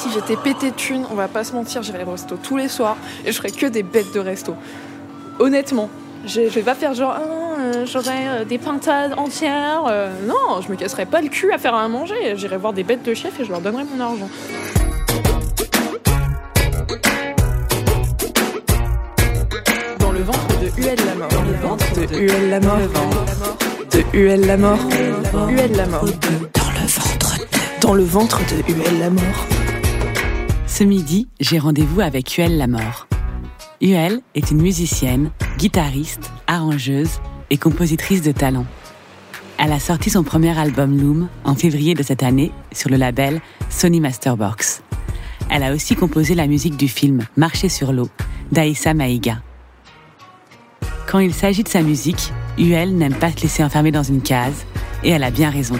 Si j'étais pété de thunes, on va pas se mentir, j'irais au resto tous les soirs et je ferais que des bêtes de resto. Honnêtement, je, je vais pas faire genre, ah, euh, j'aurais euh, des pintades entières. Euh, non, je me casserais pas le cul à faire à manger. J'irais voir des bêtes de chef et je leur donnerais mon argent. Dans le ventre de Huel la mort. Dans le ventre de Huel la mort. De Huel la mort. Huel la mort. Dans le ventre de... Dans le ventre de Huel la mort. Ce midi, j'ai rendez-vous avec Huel Lamort. Huel est une musicienne, guitariste, arrangeuse et compositrice de talent. Elle a sorti son premier album Loom en février de cette année sur le label Sony Masterbox. Elle a aussi composé la musique du film Marcher sur l'eau d'Aïssa Maïga. Quand il s'agit de sa musique, Huel n'aime pas se laisser enfermer dans une case, et elle a bien raison.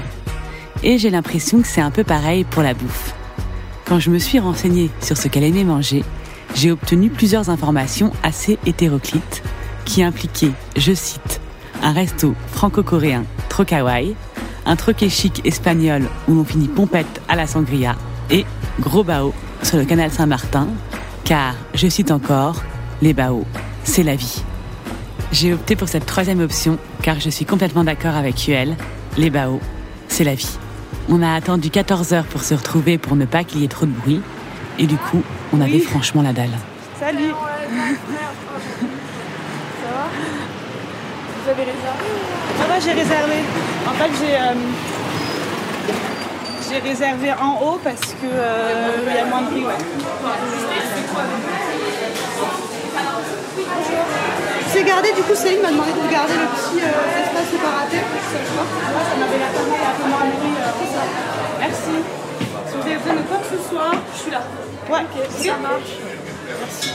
Et j'ai l'impression que c'est un peu pareil pour la bouffe. Quand je me suis renseignée sur ce qu'elle aimait manger, j'ai obtenu plusieurs informations assez hétéroclites qui impliquaient, je cite, un resto franco-coréen trop un troquet chic espagnol où l'on finit pompette à la sangria et gros bao sur le canal Saint-Martin, car, je cite encore, les baos, c'est la vie. J'ai opté pour cette troisième option car je suis complètement d'accord avec Huel, les baos, c'est la vie. On a attendu 14 heures pour se retrouver pour ne pas qu'il y ait trop de bruit. Et du coup, on avait franchement la dalle. Salut Ça va Vous avez réservé Ça va, j'ai réservé. En fait, j'ai euh, j'ai réservé en haut parce que euh, il y a moins de prix. Ouais. C'est gardé, du coup, Céline m'a demandé de garder le petit euh, espace séparaté. Ça un peu moins nourri, euh, pour ça. Merci. Si vous avez besoin de quoi que ce soit, je suis là. Ouais, ok, ça marche. Merci.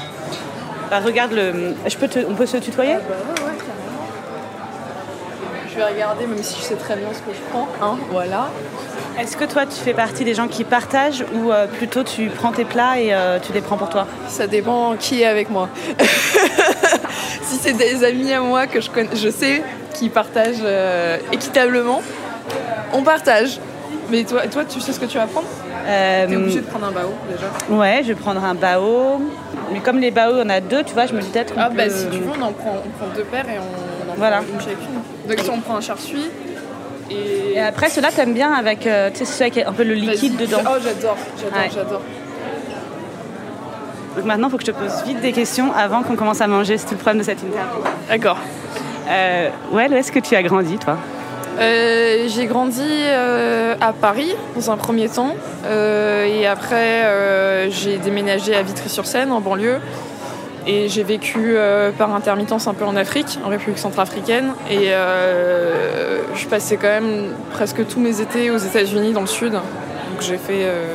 Bah, regarde le. Je peux te... On peut se tutoyer? Bah ouais. Je vais regarder, même si je sais très bien ce que je prends. Hein, voilà. Est-ce que toi, tu fais partie des gens qui partagent ou euh, plutôt tu prends tes plats et euh, tu les prends pour toi? Ça dépend qui est avec moi. si c'est des amis à moi que je, connais, je sais qui partagent euh, équitablement, on partage. Mais toi, toi, tu sais ce que tu vas prendre? T'es obligé de prendre un bao déjà. Ouais, je vais prendre un bao. Mais comme les baos, on a deux, tu vois, je me dis peut-être. Ah bah peut- si tu veux, on en prend, on prend deux paires et on, on en Voilà. prend une chacune. Donc si on prend un charsuis et... Et après, ceux-là, t'aimes bien avec, euh, tu sais, ceux avec un peu le liquide dedans. Oh j'adore, j'adore, Ouais. j'adore. Donc maintenant, il faut que je te pose vite des questions avant qu'on commence à manger. C'est tout le problème de cette interview. D'accord. Euh, ouais, où est-ce que tu as grandi, toi? Euh, j'ai grandi euh, à Paris dans un premier temps Euh, et après euh, j'ai déménagé à Vitry-sur-Seine en banlieue et j'ai vécu euh, par intermittence un peu en Afrique, en République centrafricaine et euh, je passais quand même presque tous mes étés aux États-Unis dans le sud. Donc j'ai fait euh,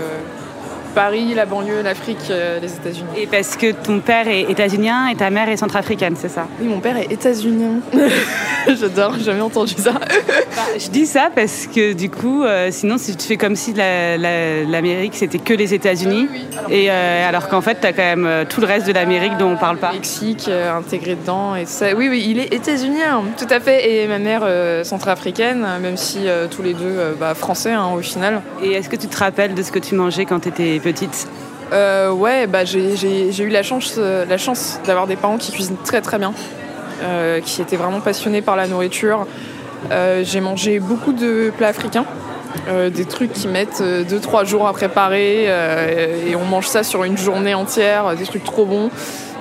Paris, la banlieue, l'Afrique, euh, les États-Unis. Et parce que ton père est états-unien et ta mère est centrafricaine, c'est ça? Oui, mon père est états-unien. J'adore, j'ai jamais entendu ça. Bah, Je dis ça parce que du coup, euh, sinon, si tu fais comme si la- la- l'Amérique c'était que les États-Unis, Oui, oui. Alors- et euh, alors qu'en fait, t'as quand même tout le reste de l'Amérique dont on parle pas. Mexique intégré dedans et tout ça. Oui, oui, il est états-unien, tout à fait. Et ma mère centrafricaine, même si tous les deux bah, français hein, au final. Et est-ce que tu te rappelles de ce que tu mangeais quand petite Euh, ouais, bah, j'ai eu la chance, euh, la chance d'avoir des parents qui cuisinent très très bien, euh, qui étaient vraiment passionnés par la nourriture. J'ai mangé beaucoup de plats africains. Euh, des trucs qui mettent 2-3 jours à préparer euh, et on mange ça sur une journée entière, des trucs trop bons.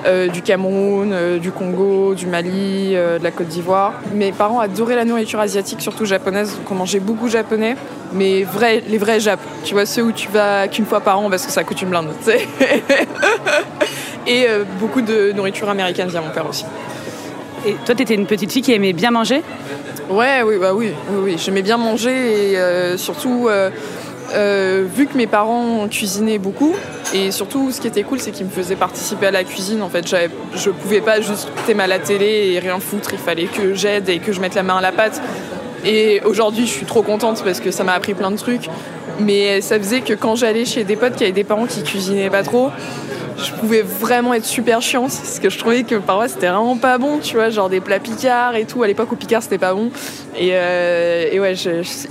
Euh, du Cameroun, euh, du Congo, du Mali, euh, de la Côte d'Ivoire. Mes parents adoraient la nourriture asiatique, surtout japonaise, donc on mangeait beaucoup japonais, mais les vrais Jap. Tu vois, ceux où tu vas qu'une fois par an parce que ça coûte une blinde. Et euh, beaucoup de nourriture américaine via mon père aussi. Et toi, t'étais une petite fille qui aimait bien manger? Ouais, oui, bah oui, oui. J'aimais bien manger et euh, surtout, euh, euh, vu que mes parents cuisinaient beaucoup, et surtout, ce qui était cool, c'est qu'ils me faisaient participer à la cuisine. En fait, je pouvais pas juste mal à la télé et rien foutre. Il fallait que j'aide et que je mette la main à la pâte. Et aujourd'hui, je suis trop contente parce que ça m'a appris plein de trucs. Mais ça faisait que quand j'allais chez des potes qui avaient des parents qui cuisinaient pas trop, je pouvais vraiment être super chiante parce que je trouvais que parfois c'était vraiment pas bon, tu vois, genre des plats picards et tout. À l'époque, au picard, c'était pas bon. Et, euh, ouais,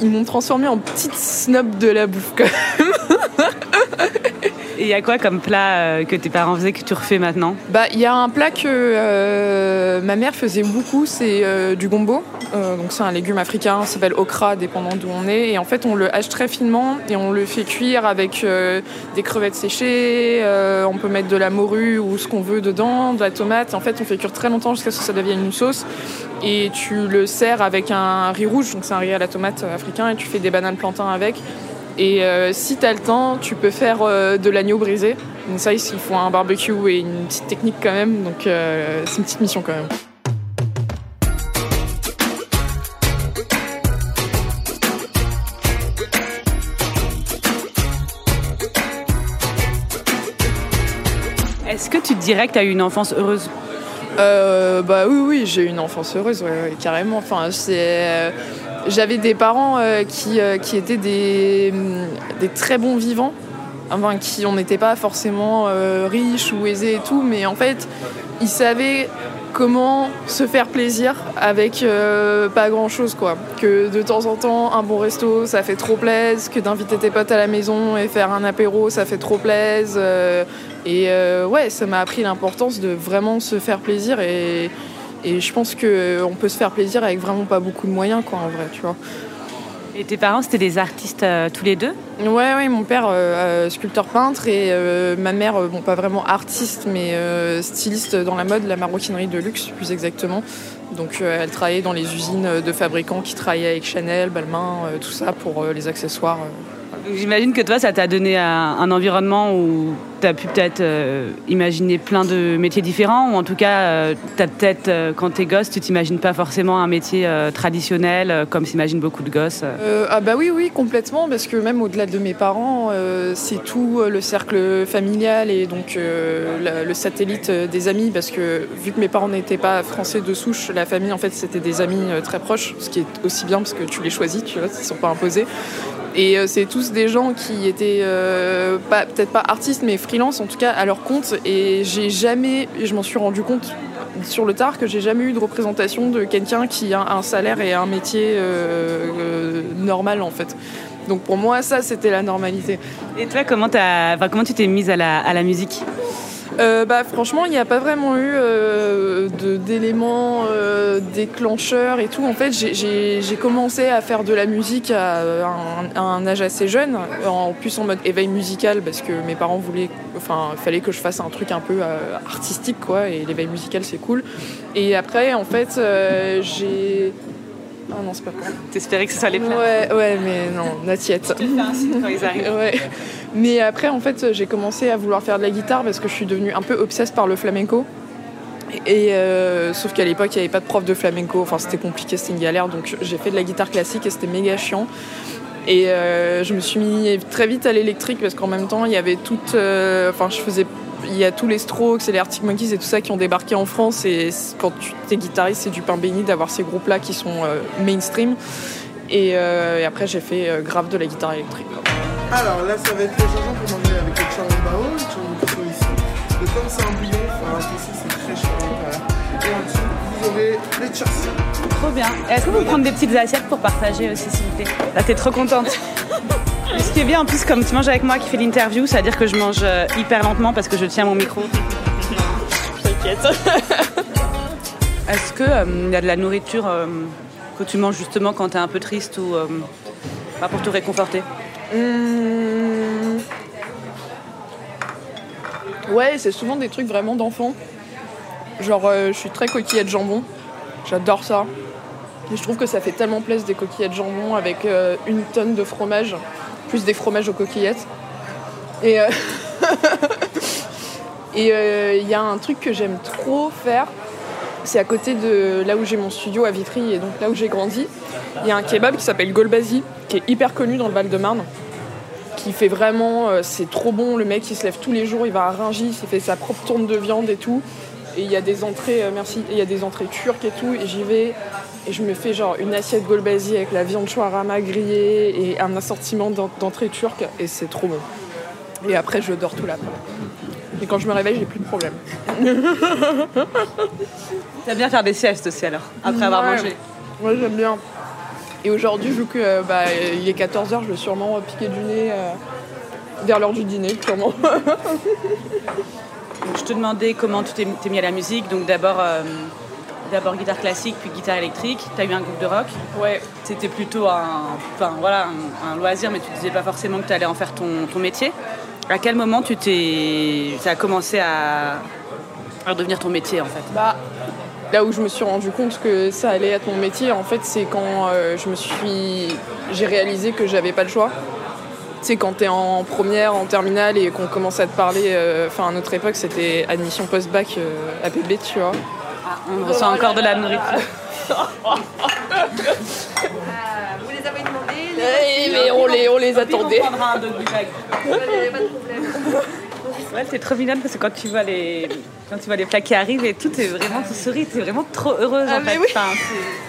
ils m'ont transformée en petite snob de la bouffe, quoi. Et il y a quoi comme plat euh, que tes parents faisaient que tu refais maintenant? Bah, il y a un plat que euh, ma mère faisait beaucoup, c'est euh, du gombo. Donc c'est un légume africain, s'appelle okra, dépendant d'où on est. Et en fait, on le hache très finement et on le fait cuire avec des crevettes séchées. on peut mettre de la morue ou ce qu'on veut dedans, de la tomate. En fait, on fait cuire très longtemps jusqu'à ce que ça devienne une sauce. Et tu le sers avec un riz rouge, donc c'est un riz à la tomate africain, et tu fais des bananes plantains avec. Et euh, si tu as le temps, tu peux faire euh, de l'agneau brisé. Mais ça, il faut un barbecue et une petite technique quand même. Donc euh, c'est une petite mission quand même. Est-ce que tu dirais que tu as eu une enfance heureuse? Euh, bah oui, oui, j'ai eu une enfance heureuse, carrément. Enfin, c'est, euh, j'avais des parents euh, qui, euh, qui étaient des, hum, des très bons vivants. Enfin, qui on n'était pas forcément euh, riches ou aisés et tout, mais en fait, ils savaient comment se faire plaisir avec pas grand chose quoi. Que de temps en temps un bon resto ça fait trop plaisir, que d'inviter tes potes à la maison et faire un apéro ça fait trop plaisir. euh, et euh, ouais, ça m'a appris l'importance de vraiment se faire plaisir et, et je pense qu'on peut se faire plaisir avec vraiment pas beaucoup de moyens quoi en vrai, tu vois. Et tes parents, c'était des artistes euh, tous les deux? Ouais, ouais, mon père euh, euh, sculpteur peintre et euh, ma mère, bon pas vraiment artiste mais styliste dans la mode, la maroquinerie de luxe plus exactement. Donc elle travaillait dans les usines de fabricants qui travaillaient avec Chanel, Balmain, tout ça pour les accessoires. Euh. J'imagine que toi, ça t'a donné un, environnement où tu as pu peut-être euh, imaginer plein de métiers différents, ou en tout cas, tu as peut-être, euh, quand t'es gosse, tu t'imagines pas forcément un métier euh, traditionnel, euh, comme s'imaginent beaucoup de gosses. Euh, ah bah oui, oui, complètement, parce que même au-delà de mes parents, euh, c'est tout euh, le cercle familial et donc euh, le satellite euh, des amis, parce que vu que mes parents n'étaient pas français de souche, la famille, en fait, c'était des amis euh, très proches, ce qui est aussi bien parce que tu les choisis, tu vois, ils sont pas imposés. Et euh, c'est tous des gens qui étaient euh, peut-être pas artistes, mais freelance en tout cas à leur compte. Et j'ai jamais, je m'en suis rendu compte sur le tard que j'ai jamais eu de représentation de quelqu'un qui a un salaire et un métier euh, normal en fait. Donc pour moi, ça c'était la normalité. Et toi, comment, enfin, comment tu t'es mise à la, à la musique? Euh, bah, franchement, il n'y a pas vraiment eu euh, d'éléments euh, déclencheurs et tout. En fait, j'ai- commencé à faire de la musique à un, à un âge assez jeune, en plus en mode éveil musical, parce que mes parents voulaient, enfin, fallait que je fasse un truc un peu euh, artistique, quoi, et l'éveil musical, c'est cool. Et après, en fait, euh, j'ai... Ah non, c'est pas cool. T'espérais que soit les plats Ouais, ouais, mais non, not yet. quand ils arrivent. Ouais. Mais après, en fait, j'ai commencé à vouloir faire de la guitare parce que je suis devenue un peu obsesse par le flamenco. Et euh, sauf qu'à l'époque, il n'y avait pas de prof de flamenco. Enfin, c'était compliqué, c'était une galère. Donc, j'ai fait de la guitare classique et c'était méga chiant. Et euh, je me suis mis très vite à l'électrique parce qu'en même temps, il y avait toute. euh, Enfin, je faisais. Il y a tous les Strokes et les Arctic Monkeys et tout ça qui ont débarqué en France. Et quand tu es guitariste, c'est du pain béni d'avoir ces groupes-là qui sont euh, mainstream. Et, euh, et après, j'ai fait euh, grave de la guitare électrique. Alors là, ça va être le gingembre pour manger avec le chambao, le chambao ici. Et comme c'est un bouillon, enfin, ici c'est très chaud. Voilà. Et en dessous, vous aurez les chassis. Trop bien. Est-ce que vous prendre des petites assiettes pour partager aussi, s'il vous plaît Là, t'es trop contente. Ce qui est bien, en plus, comme tu manges avec moi qui fais l'interview, c'est-à-dire que je mange euh, hyper lentement parce que je tiens mon micro. T'inquiète. Est-ce qu'il y a de la nourriture euh, que tu manges justement quand t'es un peu triste ou euh, pas pour te réconforter Hum. Ouais, c'est souvent des trucs vraiment d'enfants. Genre, euh, je suis très coquillette de jambon. J'adore ça. Et je trouve que ça fait tellement plaisir des coquillettes jambon avec euh, une tonne de fromage, plus des fromages aux coquillettes. Et euh, et euh, il y a un truc que j'aime trop faire, C'est à côté de là où j'ai mon studio à Vitry et donc là où j'ai grandi. Il y a un kebab qui s'appelle Golbazi, qui est hyper connu dans le Val-de-Marne. Qui fait vraiment, euh, c'est trop bon. Le mec il se lève tous les jours, il va à Rungis, il fait sa propre tourne de viande et tout. Et il y a des entrées, euh, merci, il y a des entrées turques et tout. Et j'y vais et je me fais genre une assiette Golbazi avec la viande shawarma grillée et un assortiment d'en- d'entrées turques et c'est trop bon. Et après je dors tout l'après. Et quand je me réveille, j'ai plus de problème. T'aimes bien faire des siestes aussi alors, après avoir mangé. Moi j'aime bien. Et aujourd'hui, vu que euh, bah, il est 14h, je vais sûrement piquer du nez euh, vers l'heure du dîner, sûrement. Donc, je te demandais comment tu t'es mis à la musique. Donc d'abord euh, d'abord guitare classique, puis guitare électrique. Tu as eu un groupe de rock? ouais. C'était plutôt un, enfin, voilà, un, un loisir, mais tu disais pas forcément que tu allais en faire ton, ton métier. À quel moment tu t'es, ça a commencé à, à devenir ton métier en fait? Bah, là où je me suis rendu compte que ça allait être mon métier, en fait, c'est quand euh, je me suis, j'ai réalisé que j'avais pas le choix. C'est quand t'es en première, en terminale et qu'on commence à te parler. euh, Enfin, à notre époque, c'était admission post-bac euh, APB, tu vois. On ressent encore de la nourriture. Vous les avez demandé, Eh, mais on les, on les attendait. On prendra un dog du bag. il n'y avait pas de problème. Ouais, c'est trop mignonne parce que quand tu vois les, quand tu vois les plats qui arrivent et tout, t'es vraiment, tu souris, t'es vraiment trop heureuse Ah, en fait. oui. Enfin,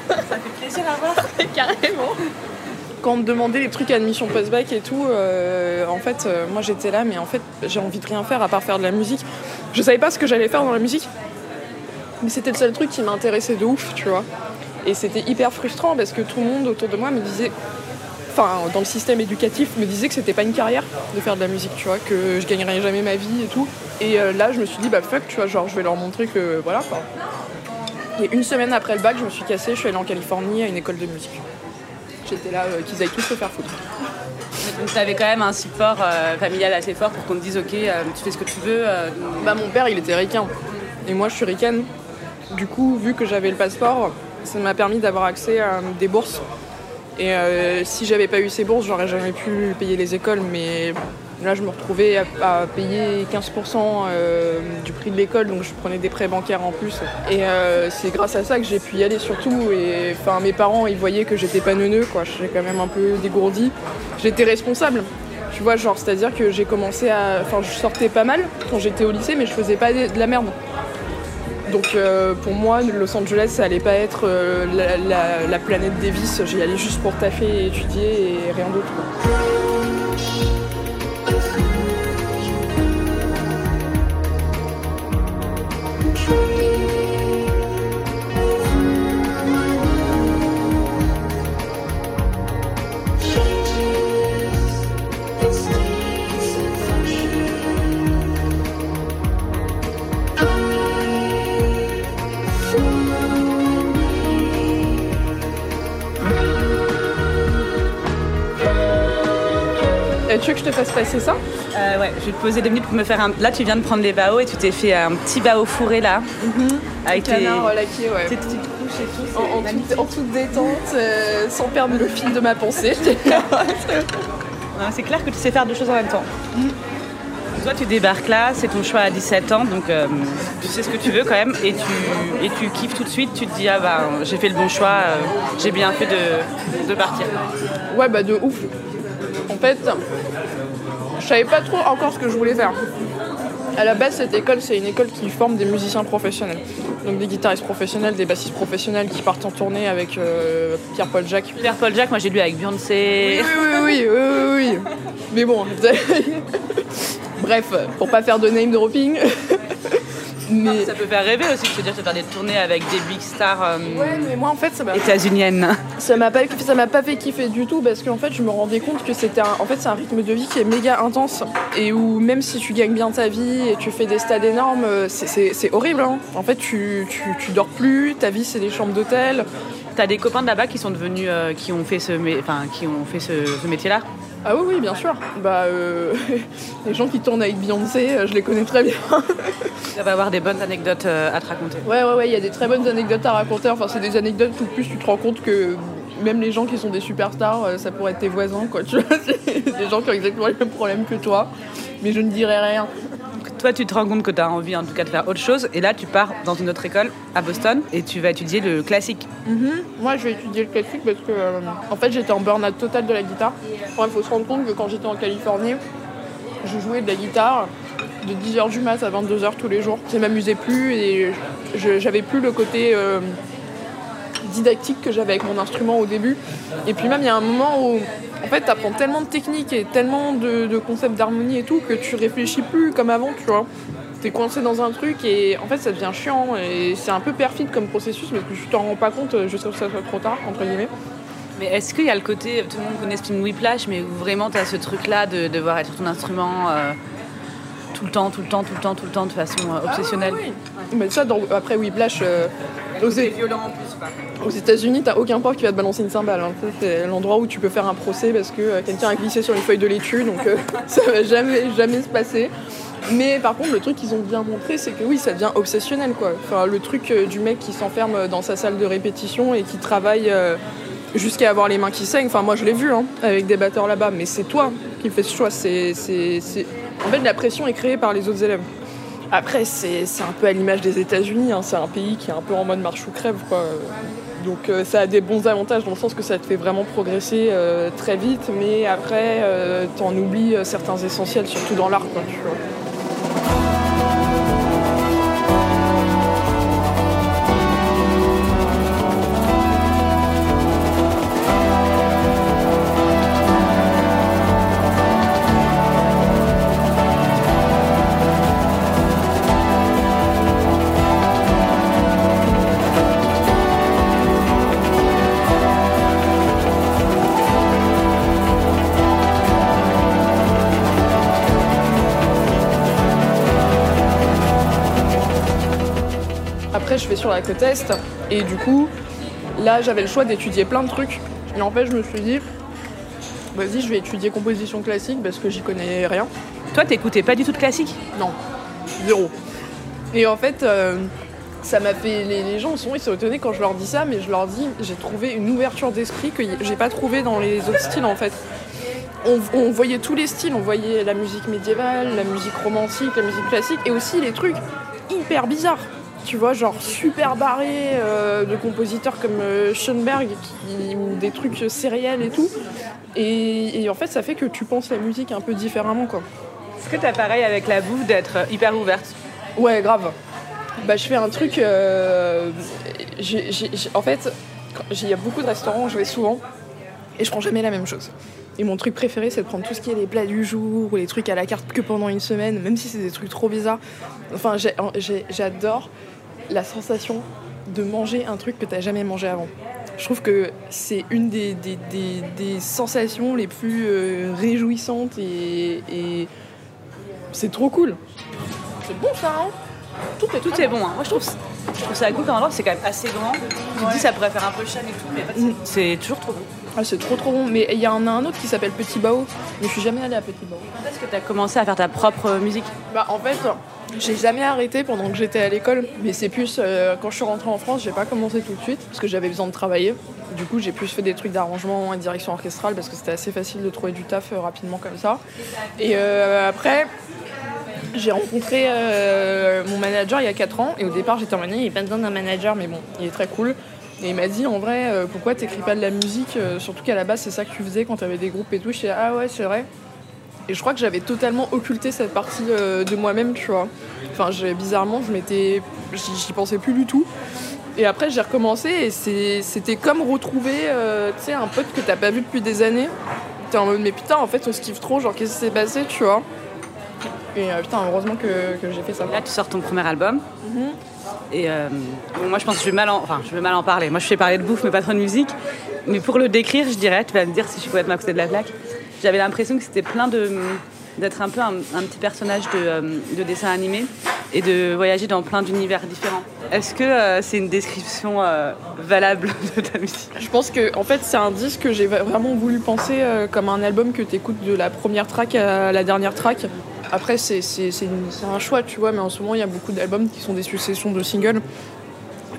ça fait plaisir à voir. Carrément. Quand on me demandait les trucs admission post-bac et tout, euh, en fait, euh, moi j'étais là, mais en fait, j'ai envie de rien faire à part faire de la musique. Je savais pas ce que j'allais faire dans la musique, mais c'était le seul truc qui m'intéressait de ouf, tu vois. Et c'était hyper frustrant parce que tout le monde autour de moi me disait, enfin, dans le système éducatif, me disait que c'était pas une carrière de faire de la musique, tu vois, que je gagnerais jamais ma vie et tout. Et euh, là, je me suis dit, bah fuck, tu vois, genre, je vais leur montrer que voilà, quoi. Et une semaine après le bac, je me suis cassée, je suis allée en Californie à une école de musique. J'étais là, euh, qu'ils aillent tous se faire foutre. Donc t'avais quand même un support euh, familial assez fort pour qu'on te dise ok, euh, tu fais ce que tu veux. Bah mon père il était ricain et moi je suis ricaine. Du coup vu que j'avais le passeport, ça m'a permis d'avoir accès à des bourses. Et si j'avais pas eu ces bourses, j'aurais jamais pu payer les écoles. Mais là je me retrouvais à, payer 15% euh, du prix de l'école, donc je prenais des prêts bancaires en plus. Et euh, c'est grâce à ça que j'ai pu y aller surtout. Et enfin mes parents ils voyaient que j'étais pas neuneux quoi, j'étais quand même un peu dégourdi. J'étais responsable. Tu vois, genre, c'est-à-dire que j'ai commencé à. Enfin, je sortais pas mal quand j'étais au lycée, mais je faisais pas de la merde. Donc, euh, pour moi, Los Angeles, ça allait pas être la, la- la planète Davis. J'y allais juste pour taffer et étudier et rien d'autre. Tu veux que je te fasse passer ça euh, ouais, je vais te poser deux minutes pour me faire un. Là, tu viens de prendre les baos et tu t'es fait un petit bao fourré là, avec tes, Canard laqué, ouais. tes petites couches et tout. En, toute, en toute détente, euh, sans perdre le fil de ma pensée. C'est clair que tu sais faire deux choses en même temps. Toi, tu débarques là, c'est ton choix à 17 ans, donc euh, tu sais ce que tu veux quand même, et tu, et tu kiffes tout de suite, tu te dis, ah bah, j'ai fait le bon choix, euh, j'ai bien fait de, de partir. Ouais, bah de ouf. En fait, savais pas trop encore ce que je voulais faire. À la base, cette école, c'est une école qui forme des musiciens professionnels. Donc des guitaristes professionnels, des bassistes professionnels qui partent en tournée avec euh, Pierre-Paul Jacques. Pierre Paul Jacques, moi j'ai lu avec Beyoncé. Oui, oui, oui, oui, oui, oui. Mais bon, bref, pour pas faire de name dropping. Mais Ça peut faire rêver aussi de se dire que faire des tournées avec des big stars euh, ouais, mais moi en fait, ça m'a états-uniennes. Ça m'a pas, ça m'a pas fait kiffer du tout parce qu'en fait je me rendais compte que c'était un, en fait c'est un rythme de vie qui est méga intense et où même si tu gagnes bien ta vie et tu fais des stades énormes, euh, c'est- horrible. hein. En fait tu, tu, tu dors plus, ta vie c'est des chambres d'hôtel. T'as des copains de là-bas qui sont devenus, euh, qui ont fait ce, mé- enfin, qui ont fait ce, ce métier-là? Ah oui oui bien sûr. Bah euh, les gens qui tournent avec Beyoncé, euh, je les connais très bien. Tu vas avoir des bonnes anecdotes euh, à te raconter. Ouais ouais ouais, il y a des très bonnes anecdotes à raconter. Enfin c'est des anecdotes où plus tu te rends compte que même les gens qui sont des superstars, euh, ça pourrait être tes voisins quoi. Tu vois, c'est des gens qui ont exactement les mêmes problèmes que toi. Mais je ne dirai rien. Toi, tu te rends compte que tu as envie en tout cas de faire autre chose, et là, tu pars dans une autre école à Boston et tu vas étudier le classique. Mhm. Moi, je vais étudier le classique parce que, euh, en fait, j'étais en burn-out total de la guitare. Il faut se rendre compte que quand j'étais en Californie, je jouais de la guitare de 10h du mat à 22h tous les jours. Ça m'amusait plus et j'avais plus le côté euh, didactique que j'avais avec mon instrument au début. Et puis même, il y a un moment où, en fait, tu apprends tellement de techniques et tellement de, concepts d'harmonie et tout que tu réfléchis plus comme avant, tu vois. T'es coincé dans un truc et en fait ça devient chiant et c'est un peu perfide comme processus mais que tu t'en rends pas compte jusqu'à ce que ça soit trop tard entre guillemets. Mais est-ce qu'il y a le côté, tout le monde connaît Spin Whiplash, mais vraiment tu as ce truc-là de devoir être ton instrument euh, tout le temps, tout le temps, tout le temps, tout le temps, de façon euh, obsessionnelle Oui. Mais ça, après Whiplash, euh, aux, États-Unis, t'as aucun prof qui va te balancer une cymbale. hein. C'est l'endroit où tu peux faire un procès parce que euh, quelqu'un a glissé sur une feuille de laitue, donc euh, ça va jamais, jamais se passer. Mais par contre, le truc qu'ils ont bien montré, c'est que oui, ça devient obsessionnel, quoi. Enfin, le truc du mec qui s'enferme dans sa salle de répétition et qui travaille jusqu'à avoir les mains qui saignent. Enfin, moi, je l'ai vu hein, avec des batteurs là-bas, mais c'est toi qui fais ce choix. C'est- En fait, la pression est créée par les autres élèves. Après, c'est un peu à l'image des États-Unis. hein. C'est un pays qui est un peu en mode marche ou crève, quoi. Donc, euh, ça a des bons avantages dans le sens que ça te fait vraiment progresser euh, très vite, mais après, euh, t'en oublies certains essentiels, surtout dans l'art, Après, je vais sur la côte Est, et du coup, là, j'avais le choix d'étudier plein de trucs. Et en fait, je me suis dit, vas-y, je vais étudier composition classique parce que j'y connais rien. Toi, t'écoutais pas du tout de classique? Non, zéro. Et en fait, euh, ça m'a fait. Les, les gens souvent ils sont étonnés quand je leur dis ça, mais je leur dis j'ai trouvé une ouverture d'esprit que j'ai pas trouvé dans les autres styles en fait. On, on voyait tous les styles, on voyait la musique médiévale, la musique romantique, la musique classique, et aussi les trucs hyper bizarres. Tu vois, genre super barrés euh, de compositeurs comme euh, Schoenberg qui, ou des trucs sériels et tout. Et, et en fait, ça fait que tu penses la musique un peu différemment quoi. Est-ce que t'as pareil avec la bouffe d'être hyper ouverte? Ouais, grave. Bah, je fais un truc. euh, en fait, il y a beaucoup de restaurants où je vais souvent et je prends jamais la même chose. Et mon truc préféré, c'est de prendre tout ce qui est les plats du jour ou les trucs à la carte que pendant une semaine, même si c'est des trucs trop bizarres. Enfin, j'adore la sensation de manger un truc que t'as jamais mangé avant. Je trouve que c'est une des, des- des- des sensations les plus euh, réjouissantes et, et c'est trop cool. C'est bon ça, hein? Tout est, Tout est bon. hein. Moi, je trouve, je trouve ça cool comme endroit. C'est quand même assez grand. Tu te dis, ça pourrait faire un peu chaîne et tout, mais en fait, Mm. c'est c'est toujours trop bon. Ah, c'est trop trop bon. Mais il y en a un autre qui s'appelle Petit Bao. Mais je suis jamais allée à Petit Bao. Quand est-ce que t'as commencé à faire ta propre musique? Bah en fait, j'ai jamais arrêté pendant que j'étais à l'école. Mais c'est plus euh, quand je suis rentrée en France, j'ai pas commencé tout de suite parce que j'avais besoin de travailler. Du coup, j'ai plus fait des trucs d'arrangement et direction orchestrale parce que c'était assez facile de trouver du taf euh, rapidement comme ça. Et euh, après, j'ai rencontré euh, mon manager il y a 4 ans. Et au départ, j'étais en mode, il n'y a pas besoin d'un manager, mais bon, il est très cool. Et il m'a dit, en vrai, euh, pourquoi t'écris pas de la musique euh, Surtout qu'à la base, c'est ça que tu faisais quand t'avais des groupes et tout. Je disais, ah ouais, c'est vrai. Et je crois que j'avais totalement occulté cette partie euh, de moi-même, tu vois. Enfin, bizarrement, je m'étais, j'y pensais plus du tout. Et après, j'ai recommencé et c'était comme retrouver, tu sais, un pote que t'as pas vu depuis des années. T'es en mode, mais putain, en fait, on se kiffe trop, genre, qu'est-ce qui s'est passé, tu vois. Et putain, heureusement que, que j'ai fait ça. Là, tu sors ton premier album. Mhm. Et euh, moi, je pense que je vais, mal en... enfin, je vais mal en parler. Moi, je fais parler de bouffe, mais pas trop de musique. Mais pour le décrire, je dirais, tu vas me dire si je suis complètement à côté de la plaque. J'avais l'impression que c'était plein de d'être un peu un, petit personnage de, euh, de dessin animé et de voyager dans plein d'univers différents. Est-ce que euh, c'est une description valable de ta musique? Je pense que en fait c'est un disque que j'ai vraiment voulu penser comme un album que t'écoutes de la première track à la dernière track. Après c'est un choix tu vois mais en ce moment il y a beaucoup d'albums qui sont des successions de singles.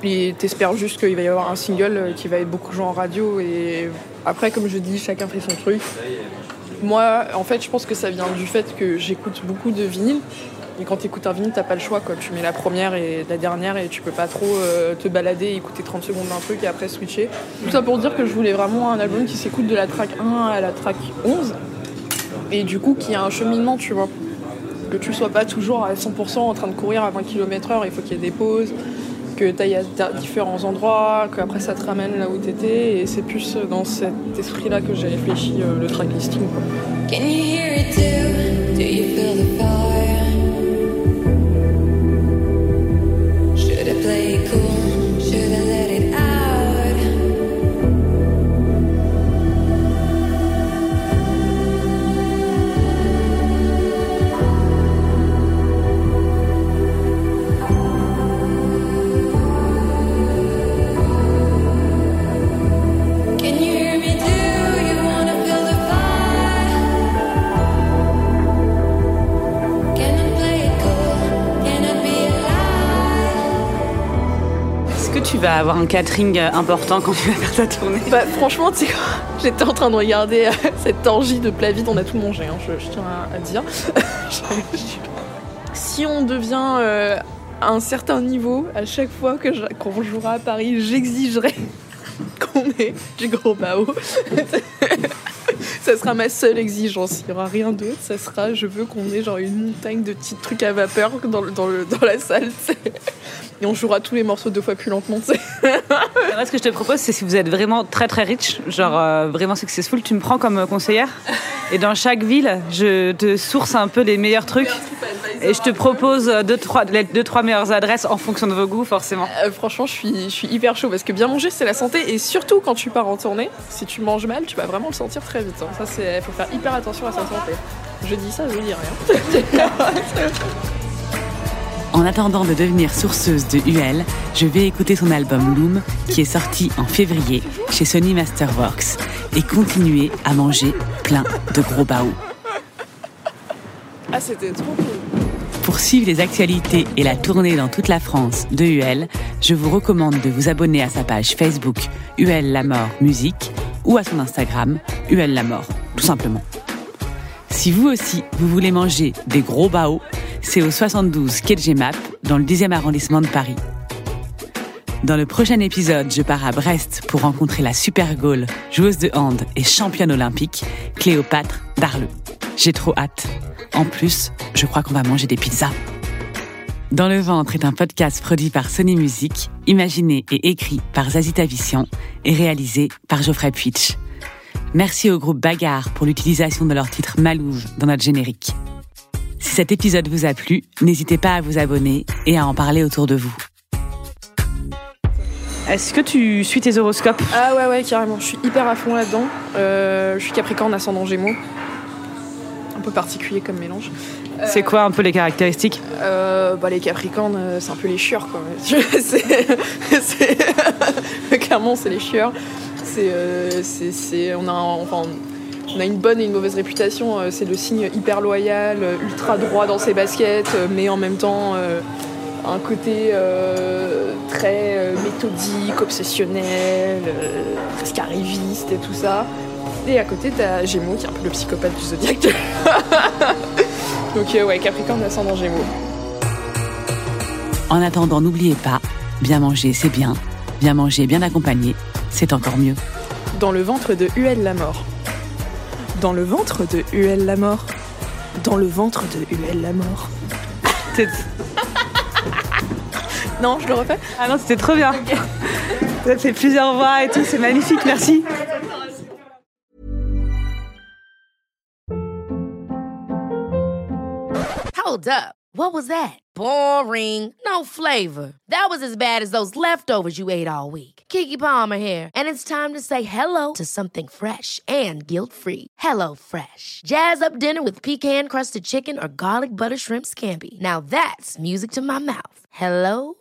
Et t'espères juste qu'il va y avoir un single euh, qui va être beaucoup joué en radio et après comme je dis chacun fait son truc. Moi en fait je pense que ça vient du fait que j'écoute beaucoup de vinyle Et quand tu écoutes un vinyle, t'as pas le choix. Quoi. Tu mets la première et la dernière et tu peux pas trop euh, te balader et écouter 30 secondes d'un truc et après switcher. Tout ça pour dire que je voulais vraiment un album qui s'écoute de la track 1 à la track 11. Et du coup, qui a un cheminement, tu vois. Que tu sois pas toujours à 100% en train de courir à 20 km/h, il faut qu'il y ait des pauses, que tu ailles à différents endroits, qu'après ça te ramène là où tu étais. Et c'est plus dans cet esprit-là que j'ai réfléchi euh, le track listing. Quoi. Can? Vas avoir un catering euh, important quand tu vas faire ta tournée Bah, franchement, tu sais J'étais en train de regarder euh, cette orgie de plat vide, on a tout mangé, hein, je, tiens à, dire. si on devient euh, à un certain niveau, à chaque fois que je- qu'on jouera à Paris, j'exigerai qu'on ait du gros bao. ça sera ma seule exigence, il n'y aura rien d'autre. Ça sera, je veux qu'on ait genre une montagne de petits trucs à vapeur dans, le- dans, le- dans la salle. Et on jouera tous les morceaux deux fois plus lentement. tu sais. Moi, ce que je te propose, c'est si vous êtes vraiment très très riche, genre euh, vraiment successful, tu me prends comme euh, conseillère. Et dans chaque ville, je te source un peu les meilleurs trucs. Et je te propose euh, deux trois, les deux, trois meilleures adresses en fonction de vos goûts, forcément. Euh, franchement, je suis, je suis hyper chaud parce que bien manger, c'est la santé. Et surtout quand tu pars en tournée, si tu manges mal, tu vas vraiment le sentir très vite. hein. Ça, c'est, faut faire hyper attention à sa santé. Je dis ça, je dis rien. En attendant de devenir sourceuse de UL, je vais écouter son album Loom, qui est sorti en février chez Sony Masterworks, et continuer à manger plein de gros baos. ah, c'était trop cool. Pour suivre les actualités et la tournée dans toute la France de UL, je vous recommande de vous abonner à sa page Facebook UL Musique ou à son Instagram UL tout simplement. Si vous aussi, vous voulez manger des gros baos, c'est au 72 quai de Gemap, dans le 10e arrondissement de Paris. Dans le prochain épisode, je pars à Brest pour rencontrer la super Gaule, joueuse de hand et championne olympique, Cléopâtre Darleux. J'ai trop hâte. En plus, je crois qu'on va manger des pizzas. Dans le ventre est un podcast produit par Sony Music, imaginé et écrit par Zazie Tavissian et réalisé par Geoffrey Puitch. Merci au groupe Bagarre pour l'utilisation de leur titre Malouve dans notre générique. Si cet épisode vous a plu, n'hésitez pas à vous abonner et à en parler autour de vous. Est-ce que tu suis tes horoscopes Ah ouais, ouais, carrément. Je suis hyper à fond là-dedans. Euh, je suis Capricorne, ascendant Gémeaux. Un peu particulier comme mélange. C'est quoi un peu les caractéristiques Euh, bah, les Capricornes, euh, c'est un peu les chieurs, quoi. C'est- Clairement, c'est les chieurs. C'est, euh, c'est, c'est- on, a enfin, on a une bonne et une mauvaise réputation. Euh, C'est le signe hyper loyal, euh, ultra droit dans ses baskets, euh, mais en même temps euh, un côté euh, très euh, méthodique, obsessionnel, euh, presque arriviste et tout ça. Et à côté, t'as Gémeaux, qui est un peu le psychopathe du zodiaque. Donc, euh, ouais, Capricorne, ascendant Gémeaux. En attendant, n'oubliez pas, bien manger c'est bien, bien manger bien accompagné, c'est encore mieux. Dans le ventre de Huel la mort. Dans le ventre de Huel la mort. Dans le ventre de Huel la mort. C'est- Non, je le refais Ah non, c'était trop bien. Ça fait plusieurs voix et tout, c'est magnifique, merci. Hold up. What was that? Boring. No flavor. That was as bad as those leftovers you ate all week. Kiki Palmer here, and it's time to say hello to something fresh and guilt-free. Hello Fresh. Jazz up dinner with pecan-crusted chicken or garlic butter shrimp scampi. Now that's music to my mouth. Hello